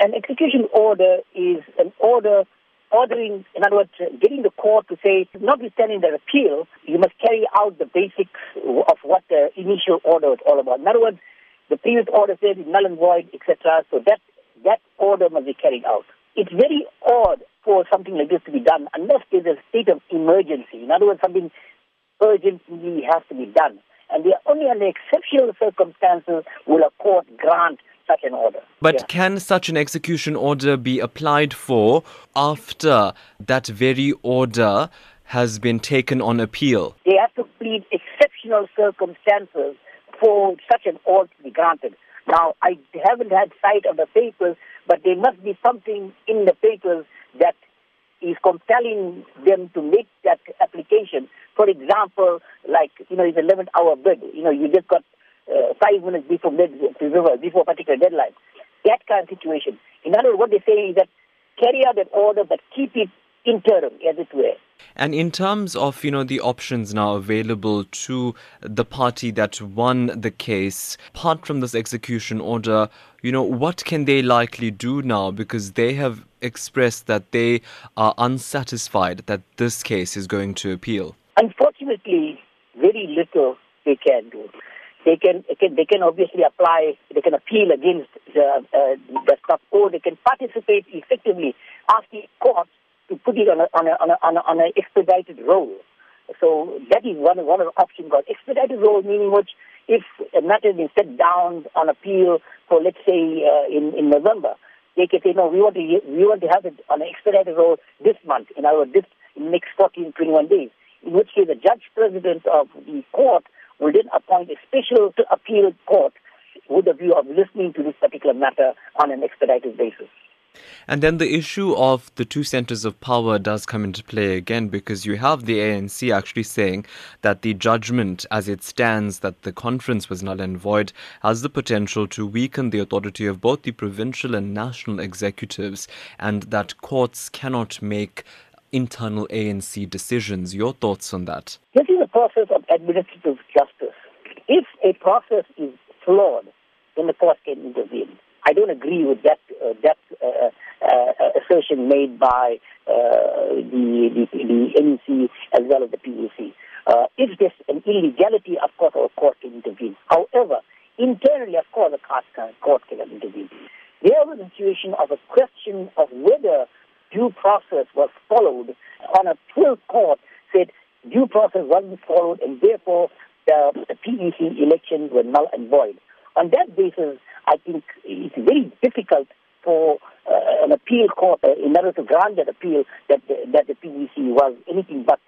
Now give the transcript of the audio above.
An execution order is an order ordering, in other words, getting the court to say, notwithstanding the appeal, you must carry out the basics of what the initial order was all about. In other words, the previous order said it's null and void, etc. So that that order must be carried out. It's very odd for something like this to be done unless there's a state of emergency. In other words, something urgently has to be done. And only under exceptional circumstances will a court grant such an order. But Yeah. can such an execution order be applied for after that very order has been taken on appeal? They have to plead exceptional circumstances for such an order to be granted. Now, I haven't had sight of the papers, but there must be something in the papers that is compelling them to make that application. For example, like, you know, it's 11 hour bid. You know, you just got uh, five minutes before before a particular deadline. That kind of situation. In other words, what they say is that carry out that order, but keep it interim, as it were. And in terms of, you know, the options now available to the party that won the case, apart from this execution order, you know, what can they likely do now? Because they have expressed that they are unsatisfied that this case is going to appeal. Unfortunately, very little they can do. They can, can, they can obviously apply, they can appeal against the, uh, the stuff, or they can participate effectively asking courts to put it on a, on a, on a, on a, on a expedited roll. So that is one, one of the options. Called expedited roll, meaning which if a matter been set down on appeal for, let's say, uh, in, in November, they can say, no, we want to, we want to have it on an expedited roll this month, in our this next 14, 21 days, in which case the judge president of the court will did appoint a special appeal court with a view of listening to this particular matter on an expedited basis. And then the issue of the two centers of power does come into play again because you have the ANC actually saying that the judgment as it stands that the conference was null and void has the potential to weaken the authority of both the provincial and national executives and that courts cannot make internal ANC decisions. Your thoughts on that? This is a process of administrative justice. If a process is flawed, then the court can intervene. I don't agree with that uh, that uh, uh, assertion made by uh, the, the the NEC as well as the PEC. Uh, if there's an illegality, of course, our court can intervene. However, internally, of course, the court can, court cannot intervene. There was a situation of a question of whether due process was followed on a full court said due process wasn't followed and therefore the, the PEC elections were null and void. On that basis, I think it's very difficult for uh, an appeal court, uh, in order to grant that appeal, that the, that the PEC was anything but